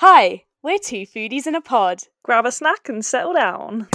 Hi, we're two foodies in a pod. Grab a snack and settle down.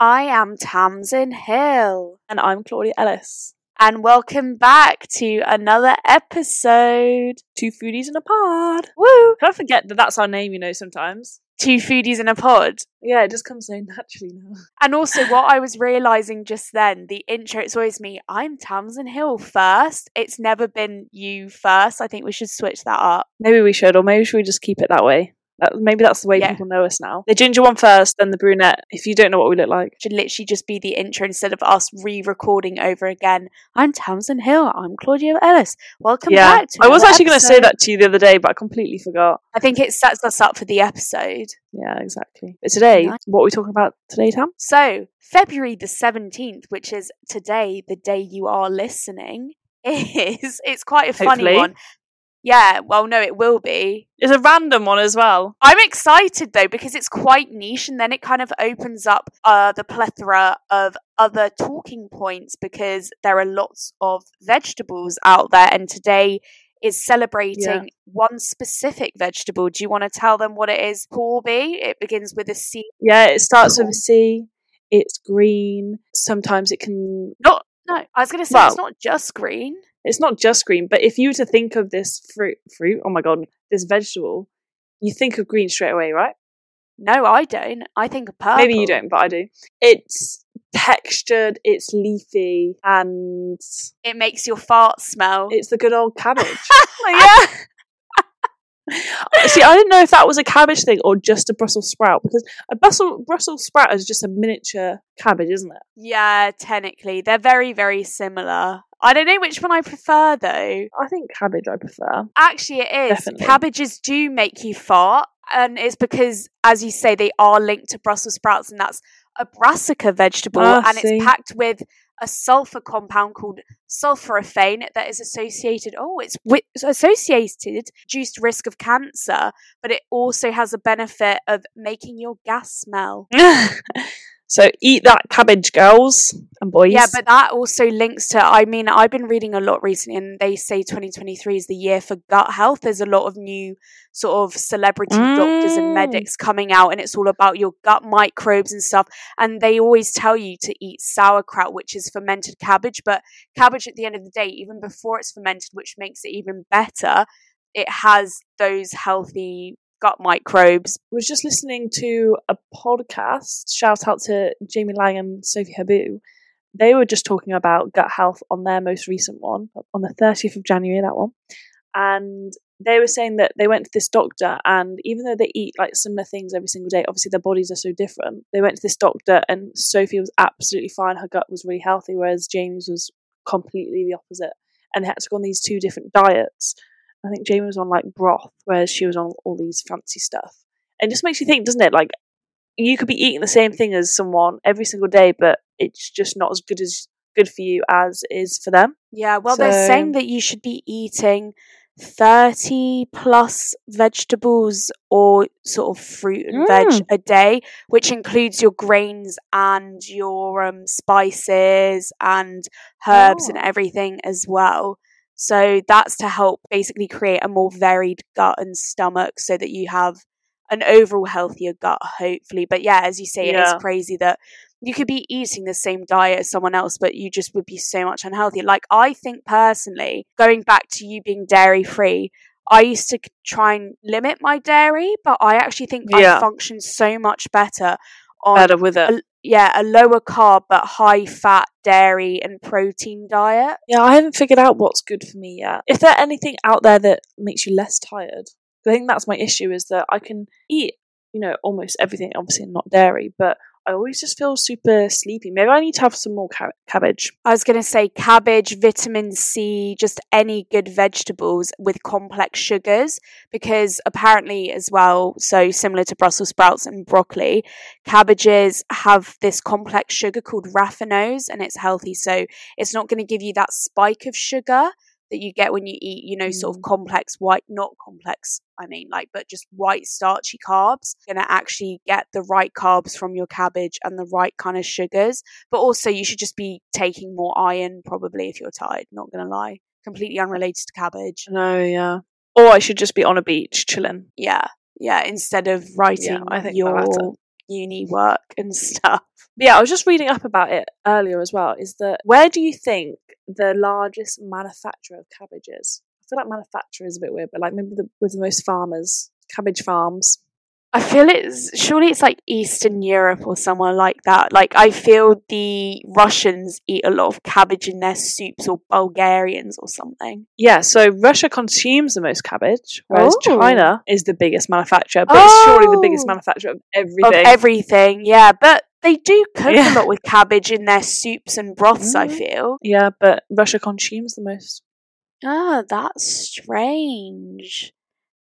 I am Tamsin Hill, And I'm Claudia Ellis. and welcome back to another episode. Two foodies in a pod. Woo! Can I forget that that's our name, you know, sometimes? Two foodies in a pod. Yeah, it just comes so naturally now. And also, what I was realizing just then, the intro, it's always me. I'm Tamsin Hill first. It's never been you first. I think we should switch that up. Maybe we should, or maybe should we just keep it that way? That, maybe that's the way Yeah. people know us now. The ginger one first, then the brunette, if you don't know what we look like. Should literally just be the intro instead of us re-recording over again. I'm Tamsin Hill. I'm Claudia Ellis. Welcome yeah. back to I was actually going to say that to you the other day, but I completely forgot. I think it sets us up for the episode. Yeah, exactly. But today, Nice. what are we talking about today, Tam? So, February the 17th, which is today, the day you are listening, is it's quite a funny one. Yeah, well, no, it will be. It's a random one as well. I'm excited though because it's quite niche and then it kind of opens up uh, the plethora of other talking points because there are lots of vegetables out there and today is celebrating one specific vegetable. Do you want to tell them what it is, Corby? It begins with a C. Yeah, it starts with a C. It's green. Sometimes it can Not no, I was going to say it's not just green. It's not just green, but if you were to think of this fruit, fruit, oh my god, this vegetable, you think of green straight away, right? No, I don't. I think of purple. Maybe you don't, but I do. It's textured, it's leafy, and It makes your fart smell. it's the good old cabbage. yeah. See, I didn't know if that was a cabbage thing or just a Brussels sprout because a Brussels Brussels sprout is just a miniature cabbage, isn't it? Yeah, technically. They're very, very similar. I don't know which one I prefer though. I think cabbage I prefer. Actually, it is. Definitely. Cabbages do make you fart, and it's because, as you say, they are linked to Brussels sprouts, and that's a brassica vegetable, Ah, and see. it's packed with a sulfur compound called sulforaphane that is associated. Oh, it's wi- it's associated reduced risk of cancer, but it also has a benefit of making your gas smell. so eat that cabbage, girls and boys. Yeah, but that also links to. I mean, I've been reading a lot recently, and they say 2023 is the year for gut health. There's a lot of new sort of celebrity doctors and Mm. medics coming out, and it's all about your gut microbes and stuff. And they always tell you to eat sauerkraut, which is fermented cabbage. But cabbage, at the end of the day, even before it's fermented, which makes it even better, it has those healthy gut microbes. was just listening to a podcast. Shout out to Jamie Laing and Sophie Habboo. They were just talking about gut health on their most recent one, on the 30th of January, that one. And they were saying that they went to this doctor, and even though they eat like similar things every single day, obviously their bodies are so different. They went to this doctor, and Sophie was absolutely fine. Her gut was really healthy, whereas Jamie's was completely the opposite. And they had to go on these two different diets. I think Jamie was on like broth, whereas she was on all these fancy stuff. It just makes you think, doesn't it? Like you could be eating the same thing as someone every single day, but it's just not as good as good for you as is for them. Yeah, well, they're saying that you should be eating 30 plus vegetables or sort of fruit and veg Mm. a day, which includes your grains and your um, spices and herbs and Oh. everything as well. So that's to help basically create a more varied gut and stomach so that you have an overall healthier gut, hopefully. But yeah, as you say, it is crazy that you could be eating the same diet as someone else, but you just would be so much unhealthier. Like, I think personally, going back to you being dairy free, I used to try and limit my dairy, but I actually think Yeah. I function so much better on Better with it. Yeah, a lower carb but high fat dairy and protein diet. Yeah, I haven't figured out what's good for me yet. If there anything out there that makes you less tired, I think that's my issue is that I can eat, you know, almost everything, obviously not dairy, but I always just feel super sleepy. Maybe I need to have some more ca- cabbage. I was going to say cabbage, vitamin C, just any good vegetables with complex sugars, because apparently, as well, so similar to Brussels sprouts and broccoli, cabbages have this complex sugar called raffinose and it's healthy. So it's not going to give you that spike of sugar that you get when you eat, you know, sort of mm. complex white, not complex, I mean, like, but just white starchy carbs. You're going to actually get the right carbs from your cabbage and the right kind of sugars. But also, you should just be taking more iron probably if you're tired, not going to lie. Completely unrelated to cabbage. No, yeah. Or I should just be on a beach chilling. Yeah, yeah. Instead of writing I think your. Uni work and stuff. But yeah, I was just reading up about it earlier as well. Is that where do you think the largest manufacturer of cabbage is? I feel like manufacturer is a bit weird, but like maybe the, with the most farmers, cabbage farms. I feel it's surely it's like Eastern Europe or somewhere like that. Like I feel the Russians eat a lot of cabbage in their soups or Bulgarians or something. Yeah, so Russia consumes the most cabbage, whereas Oh. China is the biggest manufacturer, but it's surely the biggest Oh. manufacturer of everything. Of everything, yeah. But they do cook Yeah. a lot with cabbage in their soups and broths, I Mhm. feel. yeah, but Russia consumes the most. Ah, that's strange.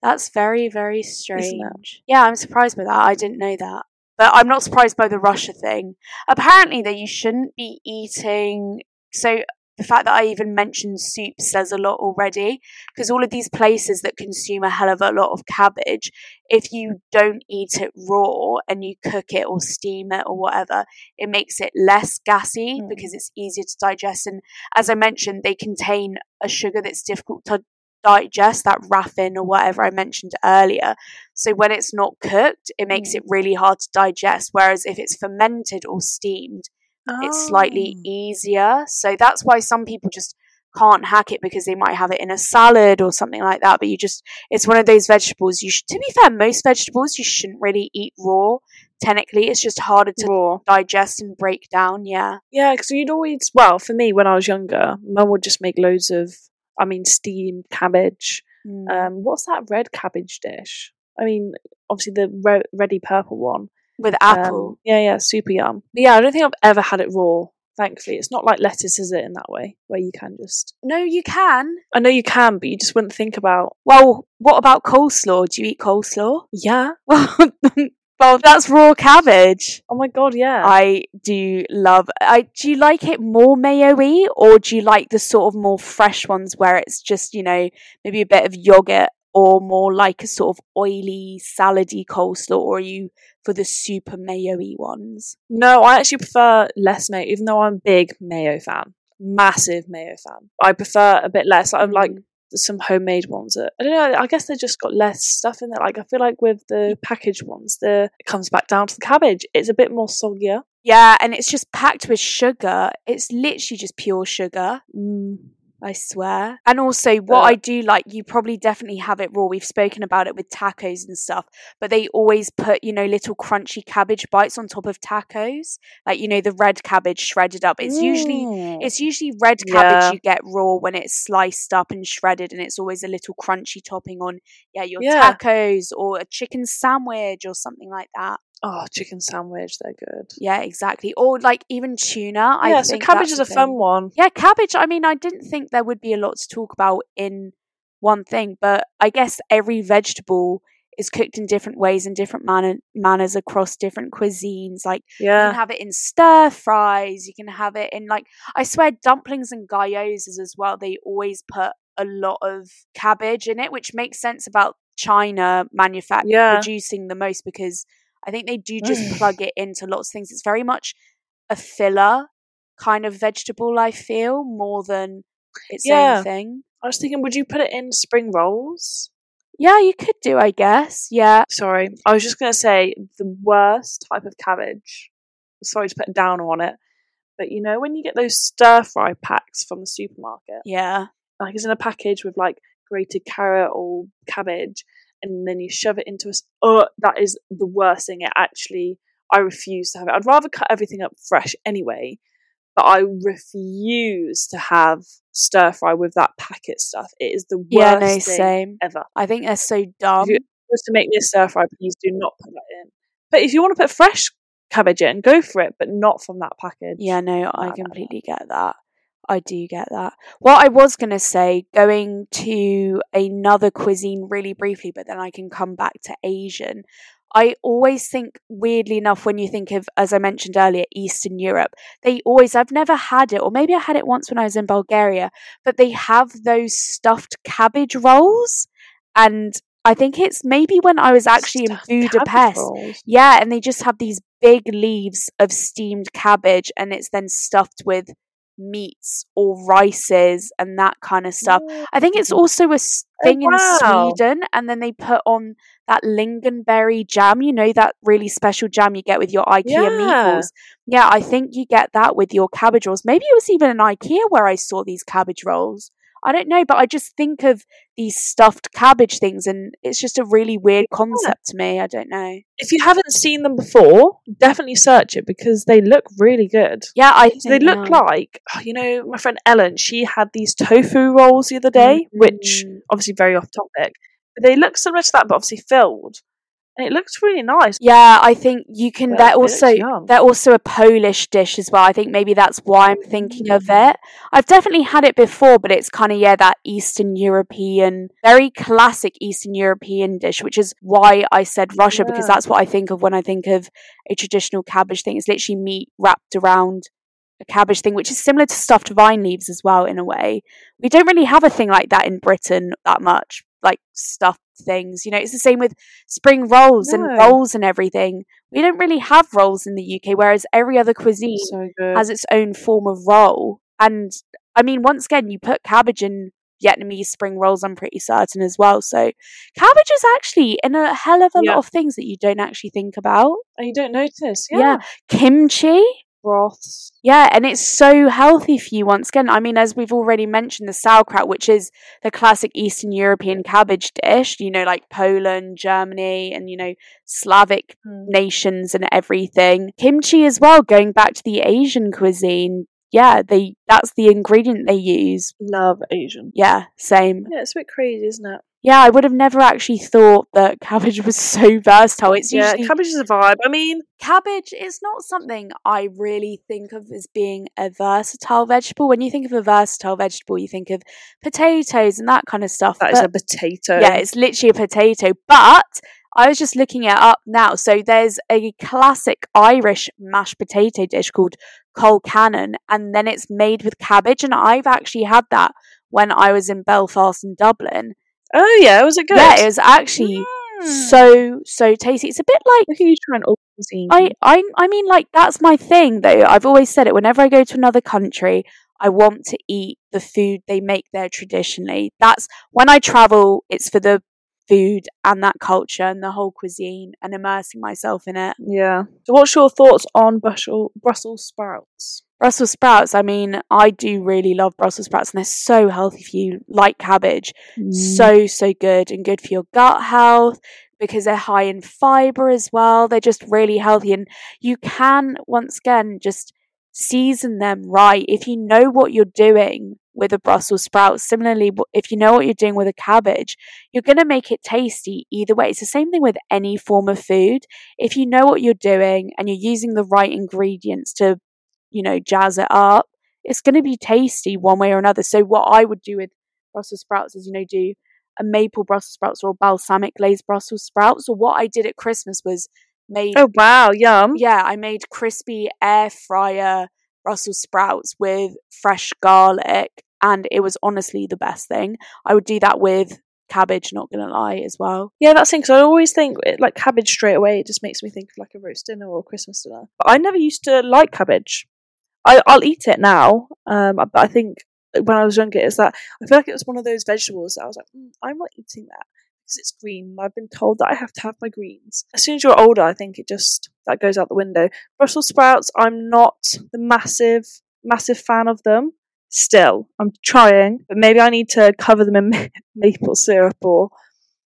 That's very, very strange. Yeah, I'm surprised by that. I didn't know that. But I'm not surprised by the Russia thing. Apparently, that you shouldn't be eating. So, the fact that I even mentioned soup says a lot already. Because all of these places that consume a hell of a lot of cabbage, if you don't eat it raw and you cook it or steam it or whatever, it makes it less gassy Mm. because it's easier to digest. And as I mentioned, they contain a sugar that's difficult to digest, that raffin or whatever I mentioned earlier. So when it's not cooked, it makes Mm. it really hard to digest. Whereas if it's fermented or steamed, it's slightly Oh. easier. So that's why some people just can't hack it because they might have it in a salad or something like that. But you just, it's one of those vegetables you should, to be fair, most vegetables you shouldn't really eat raw. Technically, it's just harder to raw. digest and break down. Yeah. Yeah, because you'd always, well, for me, when I was younger, mum would just make loads of, I mean, steamed cabbage. Mm. Um, what's that red cabbage dish? I mean, obviously the re- ready purple one. With Um, apple. yeah, yeah, super yum. But yeah, I don't think I've ever had it raw. Thankfully, it's not like lettuce, is it? In that way, where you can just. no, you can. I know you can, but you just wouldn't think about. Well, what about coleslaw? Do you eat coleslaw? Yeah. Well, well, that's raw cabbage. Oh my god, yeah. I do love. I do you like it more mayo-y, or do you like the sort of more fresh ones where it's just you know maybe a bit of yogurt, or more like a sort of oily salady coleslaw, or are you for the super mayo-y ones? No, I actually prefer less mayo, even though I'm a big mayo fan. Massive mayo fan. I prefer a bit less. I'm like Mm. Some homemade ones. That, I don't know. I guess they just got less stuff in there. Like I feel like with the packaged ones, the it comes back down to the cabbage. It's a bit more soggier. Yeah, and it's just packed with sugar. It's literally just pure sugar. Mm. I swear. And also, what But- I do like, you probably definitely have it raw. We've spoken about it with tacos and stuff, but they always put, you know, little crunchy cabbage bites on top of tacos. Like, you know, the red cabbage shredded up. It's usually. Mm. It's usually red cabbage Yeah. you get raw when it's sliced up and shredded, and it's always a little crunchy topping on, yeah, your Yeah. tacos or a chicken sandwich or something like that. Oh chicken sandwich. They're good. Yeah, exactly. Or like even tuna. I yeah, so cabbage is a thing. fun one. Yeah, cabbage. I mean, I didn't think there would be a lot to talk about in one thing, but I guess every vegetable is cooked in different ways and different manner, manners across different cuisines. Like you can have it in stir fries, you can have it in like I swear dumplings and gyozas as well. They always put a lot of cabbage in it, which makes sense about China manufact Yeah. producing the most because I think they do just mm. plug it into lots of things. It's very much a filler kind of vegetable, I feel, more than its Yeah. own thing. I was thinking, would you put it in spring rolls? Yeah, you could do, I guess. Yeah. Sorry, I was just going to say the worst type of cabbage. Sorry to put down on it, but you know when you get those stir fry packs from the supermarket, Yeah. like it's in a package with like grated carrot or cabbage, and then you shove it into a. s- Oh, that is the worst thing. It actually, I refuse to have it. I'd rather cut everything up fresh anyway, but I refuse to have stir fry with that packet stuff. It is the worst Yeah, no, thing same. ever. I think they're so dumb. If you- Just to make me a stir fry, please do not put that in. But if you want to put fresh cabbage in, go for it, but not from that package. Yeah, no, I completely get that. I do get that. What I was going to say, going to another cuisine really briefly, but then I can come back to Asian. I always think, weirdly enough, when you think of, as I mentioned earlier, Eastern Europe, they always, I've never had it, or maybe I had it once when I was in Bulgaria, but they have those stuffed cabbage rolls. And I think it's maybe when I was actually Stuffed in Budapest. Yeah, and they just have these big leaves of steamed cabbage, and it's then stuffed with meats or rices and that kind of stuff. I think it's also a Oh, thing in. Sweden, and then they put on that lingonberry jam. You know that really special jam you get with your IKEA Yeah. meatballs. Yeah, I think you get that with your cabbage rolls. Maybe it was even an IKEA where I saw these cabbage rolls. I don't know, but I just think of these stuffed cabbage things, and it's just a really weird concept to me. I don't know. If you haven't seen them before, definitely search it because they look really good. Yeah, I they look now. like, oh, you know, my friend Ellen, she had these tofu rolls the other day, which Mm. obviously very off topic. But they look similar to that, but obviously filled. And it looks really nice. Yeah, I think you can. But They're also they're also a Polish dish as well. I think maybe that's why I'm thinking of Mm. it. I've definitely had it before, but it's kind of yeah that Eastern European, very classic Eastern European dish, which is why I said Russia because that's what I think of when I think of a traditional cabbage thing. It's literally meat wrapped around a cabbage thing, which is similar to stuffed vine leaves as well in a way. We don't really have a thing like that in Britain that much, like stuffed things. You know, it's the same with spring rolls and rolls and everything. We don't really have rolls in the UK, whereas every other cuisine So has its own form of roll. And I mean, once again, you put cabbage in Vietnamese spring rolls, I'm pretty certain as well. So cabbage is actually in a hell of a Yeah. lot of things that you don't actually think about. and you don't notice. Yeah. Yeah. Kimchi. Broths. Yeah, and it's so healthy for you once again. I mean, as we've already mentioned, the sauerkraut, which is the classic Eastern European cabbage dish, you know, like Poland, Germany, and, you know, Slavic Mm. nations and everything. Kimchi as well, going back to the Asian cuisine. Yeah, they that's the ingredient they use. Love Asian. Yeah, same. Yeah, it's a bit crazy, isn't it? Yeah, I would have never actually thought that cabbage was so versatile. It's yeah, usually cabbage is a vibe. I mean, cabbage is not something I really think of as being a versatile vegetable. When you think of a versatile vegetable, you think of potatoes and that kind of stuff. that is but- a potato. yeah, it's literally a potato. But I was just looking it up now. So there's a classic Irish mashed potato dish called Colcannon, and then it's made with cabbage. And I've actually had that when I was in Belfast and Dublin. Oh yeah, it was it good? Yeah, it was actually Mm. so so tasty. It's a bit like Look at you trying all cuisine. I, I I mean like that's my thing though. I've always said it whenever I go to another country, I want to eat the food they make there traditionally. That's when I travel, it's for the food and that culture and the whole cuisine and immersing myself in it. yeah. So, what's your thoughts on Brussels Brussels sprouts? Brussels sprouts, I mean, I do really love Brussels sprouts and they're so healthy for you, like cabbage. Mm. so so good and good for your gut health because they're high in fiber as well they're just really healthy and you can once again just season them right if you know what you're doing with a brussels sprout similarly if you know what you're doing with a cabbage you're going to make it tasty either way it's the same thing with any form of food if you know what you're doing and you're using the right ingredients to you know jazz it up it's going to be tasty one way or another so what i would do with Brussels sprouts is, you know, do a maple Brussels sprouts or a balsamic glazed Brussels sprouts. Or what I did at Christmas was made, Oh wow, yum! yeah, I made crispy air fryer Brussels sprouts with fresh garlic, and it was honestly the best thing. I would do that with cabbage, not gonna lie, as well. Yeah, that's because I always think eh, like cabbage straight away. It just makes me think of like a roast dinner or a Christmas dinner. But I never used to like cabbage. I, I'll eat it now, um, but I think when I was younger, it's that I feel like it was one of those vegetables that I was like, mm, I'm not eating that because it's green. I've been told that I have to have my greens. As soon as you're older, I think it just that goes out the window. Brussels sprouts, I'm not the massive, massive fan of them. Still, I'm trying, but maybe I need to cover them in ma- maple syrup or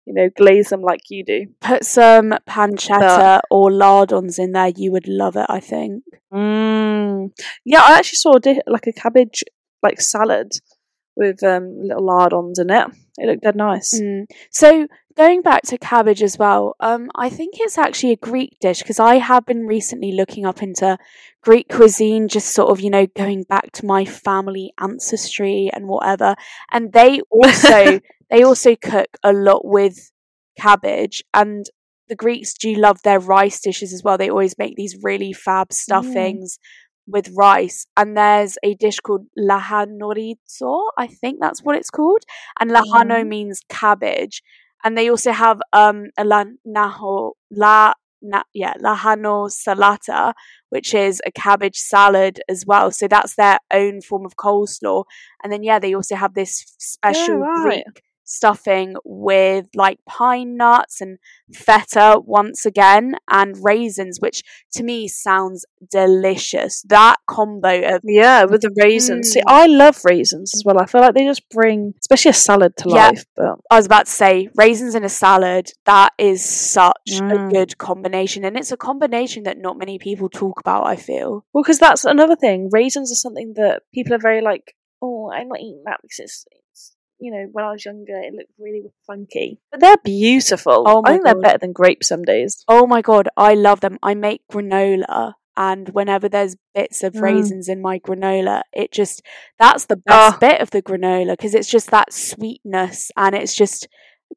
you know, glaze them like you do. Put some pancetta or lardons in there, you would love it, I think. Mm. Yeah, I actually saw a like a cabbage like salad with um, little lardons in it. It looked dead nice. Mm. So going back to cabbage as well, um, I think it's actually a Greek dish because I have been recently looking up into Greek cuisine, just sort of you know going back to my family ancestry and whatever. And they also they also cook a lot with cabbage, and the Greeks do love their rice dishes as well. They always make these really fab stuffings. With rice, and there's a dish called lahanorizo. I think that's what it's called and lahano Mhm. means cabbage and they also have um a la naho la na- yeah, lahano salata, which is a cabbage salad as well. So that's their own form of coleslaw. And then yeah, they also have this special right. Greek stuffing with like pine nuts and feta once again and raisins, which to me sounds delicious. That combo of Yeah, with the raisins. See, Mm. I love raisins as well. I feel like they just bring, especially a salad to Yeah. life. But I was about to say raisins in a salad. That is such a Mm. good combination, and it's a combination that not many people talk about. I feel. well, because that's another thing. Raisins are something that people are very like, oh, I'm not eating that because it's you know, when I was younger, it looked really funky. But they're beautiful. Oh my I think they're God. better than grapes some days. Oh my god, I love them. I make granola. And whenever there's bits of Mm. raisins in my granola, it just that's the best Ah. bit of the granola because it's just that sweetness and it's just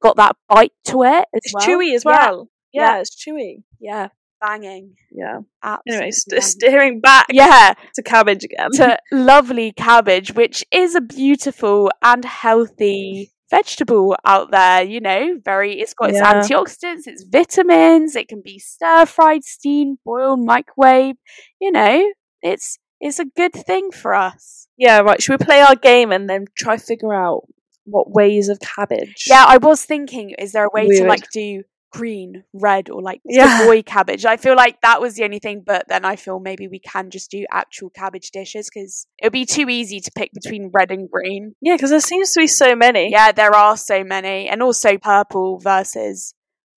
got that bite to it. As It's well. chewy as Yeah, well. Yeah, Yeah. it's chewy. Yeah, banging. Yeah. Absolutely. Anyway, st- steering back yeah, to cabbage again. to lovely cabbage, which is a beautiful and healthy vegetable out there. You know, very. It's got its Yeah. antioxidants, its vitamins. It can be stir fried, steamed, boiled, microwave. You know, it's it's a good thing for us. yeah, right. Should we play our game and then try figure out what ways of cabbage? Yeah, I was thinking, is there a way We to like do green, red, or like Yeah. Savoy cabbage? I feel like that was the only thing, but then I feel maybe we can just do actual cabbage dishes because it would be too easy to pick between red and green. Yeah, because there seems to be so many. Yeah, there are so many, and also purple versus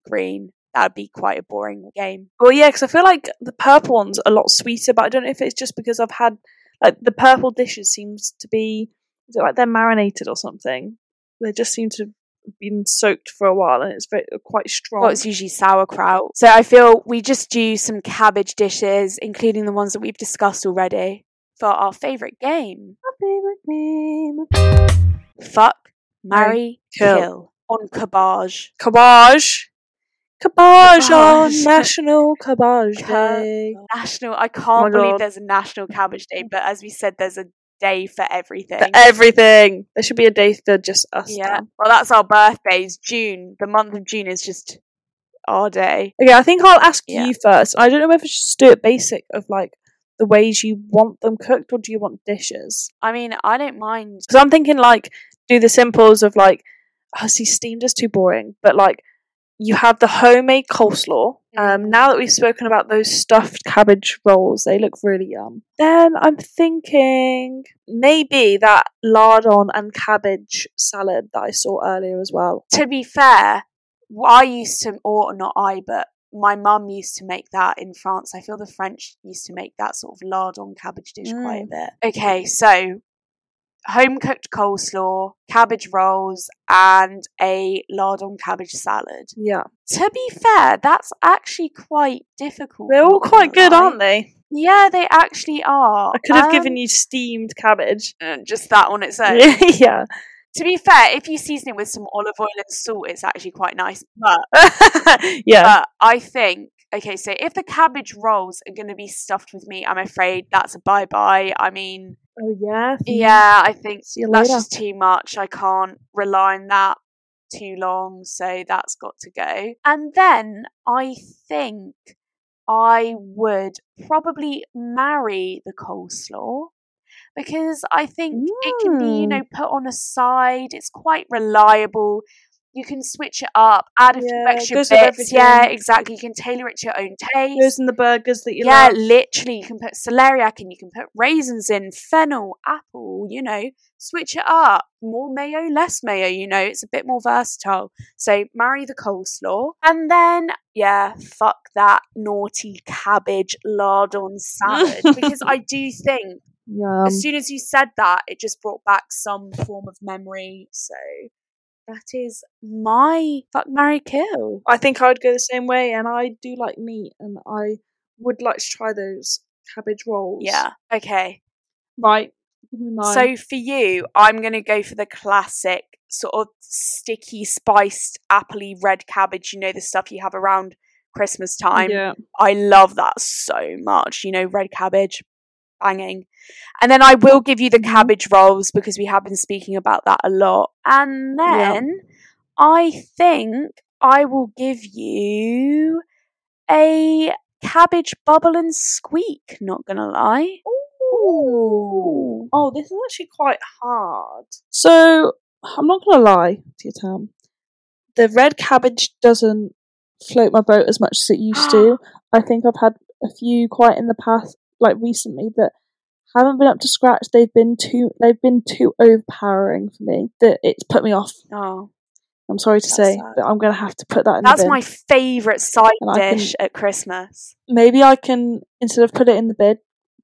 green. That would be quite a boring game. Well, yeah, because I feel like the purple one's are a lot sweeter, but I don't know if it's just because I've had like the purple dishes seems to be is it like they're marinated or something. They just seem to been soaked for a while, and it's very quite strong. Well, it's usually sauerkraut. So I feel we just do some cabbage dishes, including the ones that we've discussed already, for our favourite game. My favorite game. Fuck, marry, kill. kill, on Cabage. Cabage. Cabage on National Cabage Ca- Day. National. I can't believe God. there's a National Cabbage Day, but as we said, there's a day for everything. For everything. There should be a day for just us. yeah. Well, that's our birthdays. June. The month of June is just our day. Okay, I think I'll ask Yeah. you first. I don't know whether to just do it basic of like the ways you want them cooked or do you want dishes? I mean, I don't mind. Because I'm thinking like do the simples of like, oh, see, steamed is too boring, but like you have the homemade coleslaw. Um, Mm. now that we've spoken about those stuffed cabbage rolls, they look really yum. Then I'm thinking maybe that lardon and cabbage salad that I saw earlier as well. To be fair, I used to, or not I, but my mum used to make that in France. I feel the French used to make that sort of lardon cabbage dish quite a bit. Okay, so home cooked coleslaw, cabbage rolls, and a lardon cabbage salad. Yeah, To be fair, that's actually quite difficult. they're all quite good, lie. aren't they? Yeah, they actually are. I could have Um, given you steamed cabbage. uh, just that on its own. yeah. to be fair, if you season it with some olive oil and salt, it's actually quite nice. But, yeah. but I think okay, so if the cabbage rolls are going to be stuffed with meat, I'm afraid that's a bye bye. I mean, oh yeah. yeah, I think that's just too much. I can't rely on that too long, so that's got to go. And then I think I would probably marry the coleslaw because I think it can be, you Mm. know, put on a side. It's quite reliable. You can switch it up, add a few Yeah, extra bits. Yeah, exactly. You can tailor it to your own taste Goes in the burgers that you yeah, love. literally, you can put celeriac in, you can put raisins in, fennel, apple, you know, switch it up. More mayo, less mayo, you know, it's a bit more versatile. So marry the coleslaw. And then, yeah, fuck that naughty cabbage lardon salad. because I do think Yum. as soon as you said that, it just brought back some form of memory. So that is my fuck, marry, kill. I think I would go the same way, and I do like meat, and I would like to try those cabbage rolls. Yeah, okay. Right. Give me mine. So for you, I'm going to go for the classic sort of sticky, spiced, appley red cabbage. You know, the stuff you have around Christmas time. yeah. I love that so much. You know, red cabbage, banging. And then I will give you the cabbage rolls because we have been speaking about that a lot. And then I think I will give you a cabbage bubble and squeak, not gonna lie. Ooh. Oh, this is actually quite hard. So, I'm not going to lie to you, Tam. The red cabbage doesn't float my boat as much as it used to. I think I've had a few quite in the past, like recently, that haven't been up to scratch. They've been too, they've been too overpowering for me. That it's put me off. Oh, I'm sorry to That's say, sad. but I'm going to have to put that in. that's my favourite side And I can- dish at Christmas. maybe I can instead of put it in the bin,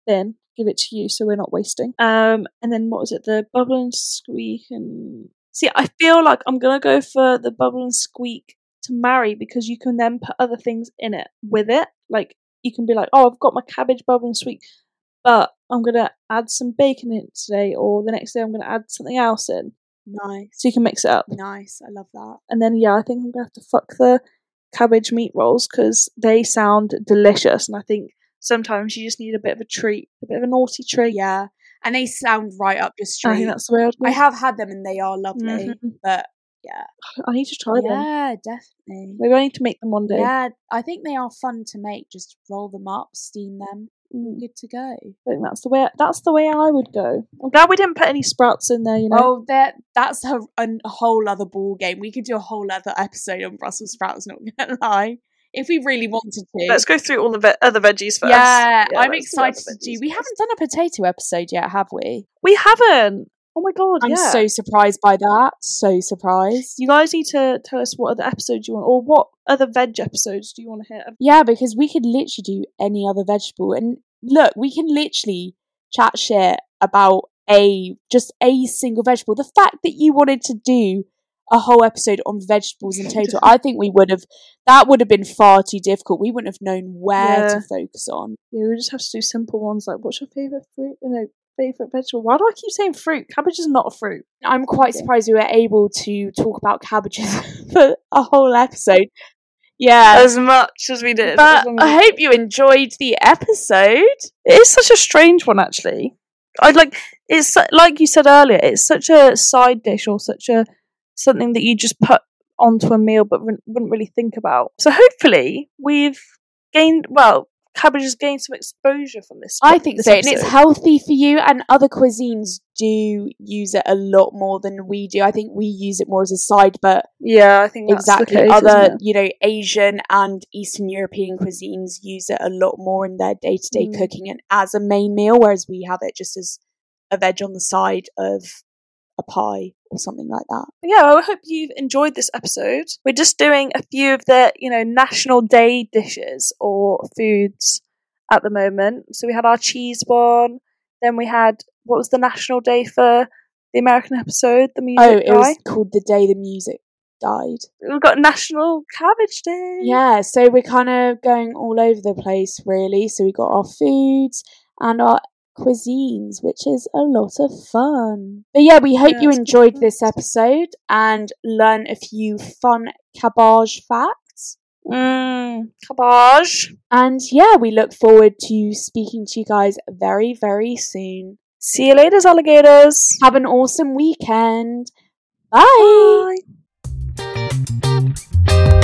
bin give it to you so we're not wasting. Um, and then what was it? The bubble and squeak and see. I feel like I'm gonna go for the bubble and squeak to marry because you can then put other things in it with it. Like you can be like, oh, I've got my cabbage bubble and squeak, but I'm gonna add some bacon in today, or the next day I'm gonna add something else in. Nice, So you can mix it up. nice. I love that. And then yeah, I think I'm gonna have to fuck the cabbage meat rolls because they sound delicious, and I think sometimes you just need a bit of a treat, a bit of a naughty treat. Yeah, and they sound right up your I street. think that's the way I'd go. I have had them and they are lovely, Mhm. but yeah, I need to try them. yeah, definitely. Maybe I need to make them one day. Yeah, I think they are fun to make. Just roll them up, steam them, Mm. good to go. I think that's the way. That's the way I would go. I'm glad we didn't put any sprouts in there. You know. Oh, that that's a, a whole other ball game. We could do a whole other episode on Brussels sprouts. Not gonna lie, if we really wanted to. Let's go through all the ve- other veggies first. yeah, I'm do other excited to do. We haven't done a potato episode yet, have we? We haven't. Oh my god! I'm yeah. so surprised by that. So surprised. You guys need to tell us what other episodes you want, or what other veg episodes do you want to hear? Yeah, because we could literally do any other vegetable. And look, we can literally chat shit about a just a single vegetable. The fact that you wanted to do a whole episode on vegetables in total, I think we would have that would have been far too difficult. We wouldn't have known where Yeah. to focus on. Yeah, we just have to do simple ones like what's your favorite fruit? No, favorite vegetable. Why do I keep saying fruit? Cabbage is not a fruit. I'm quite Yeah. surprised we were able to talk about cabbages for a whole episode. Yeah. As much as we did. but as long as- I hope you enjoyed the episode. It is such a strange one, actually. I like it's like you said earlier. It's such a side dish or such a something that you just put onto a meal, but wouldn't wouldn't really think about. So hopefully we've gained. Well, cabbage has gained some exposure from this. I think this so, and it's healthy for you. And other cuisines do use it a lot more than we do. I think we use it more as a side, but yeah, I think exactly case, other, you know, Asian and Eastern European cuisines use it a lot more in their day to day cooking and as a main meal, whereas we have it just as a veg on the side of a pie or something like that. But yeah, I hope you've enjoyed this episode. We're just doing a few of the, you know, national day dishes or foods at the moment. So we had our cheese one, then we had what was the national day for the American episode, the music Oh, it guy. was called The Day the Music Died. We've got National Cabbage Day. Yeah, so we're kind of going all over the place, really. So we got our foods and our cuisines, which is a lot of fun. But yeah, we hope Yeah, you enjoyed this episode and learn a few fun cabbage facts. Mmm, cabbage. And yeah, we look forward to speaking to you guys very, very soon. See you later, alligators. Have an awesome weekend. Bye. Bye.